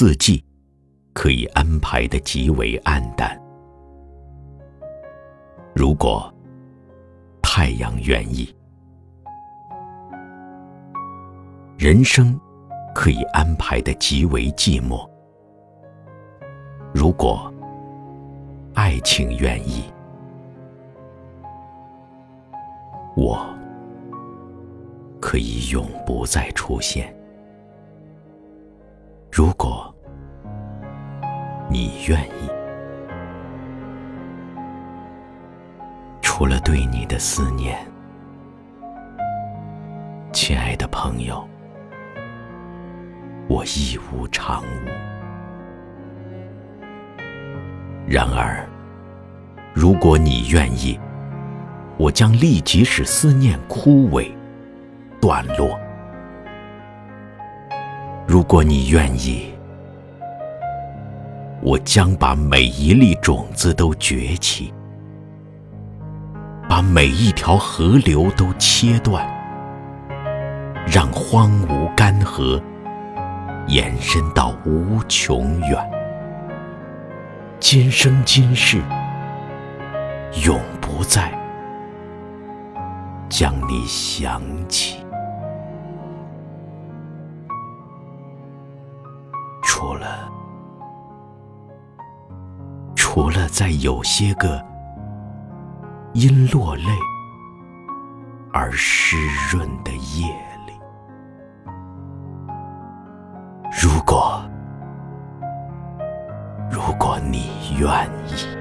四季可以安排的极为暗淡。如果太阳愿意，人生可以安排的极为寂寞。如果爱情愿意，我可以永不再出现。如果你愿意，除了对你的思念，亲爱的朋友，我一无长物。然而，如果你愿意，我将立即使思念枯萎、断落。如果你愿意，我将把每一粒种子都崛起，把每一条河流都切断，让荒芜干涸延伸到无穷远。今生今世，永不再将你想起。除了在有些个因落泪而湿润的夜里，如果，如果你愿意。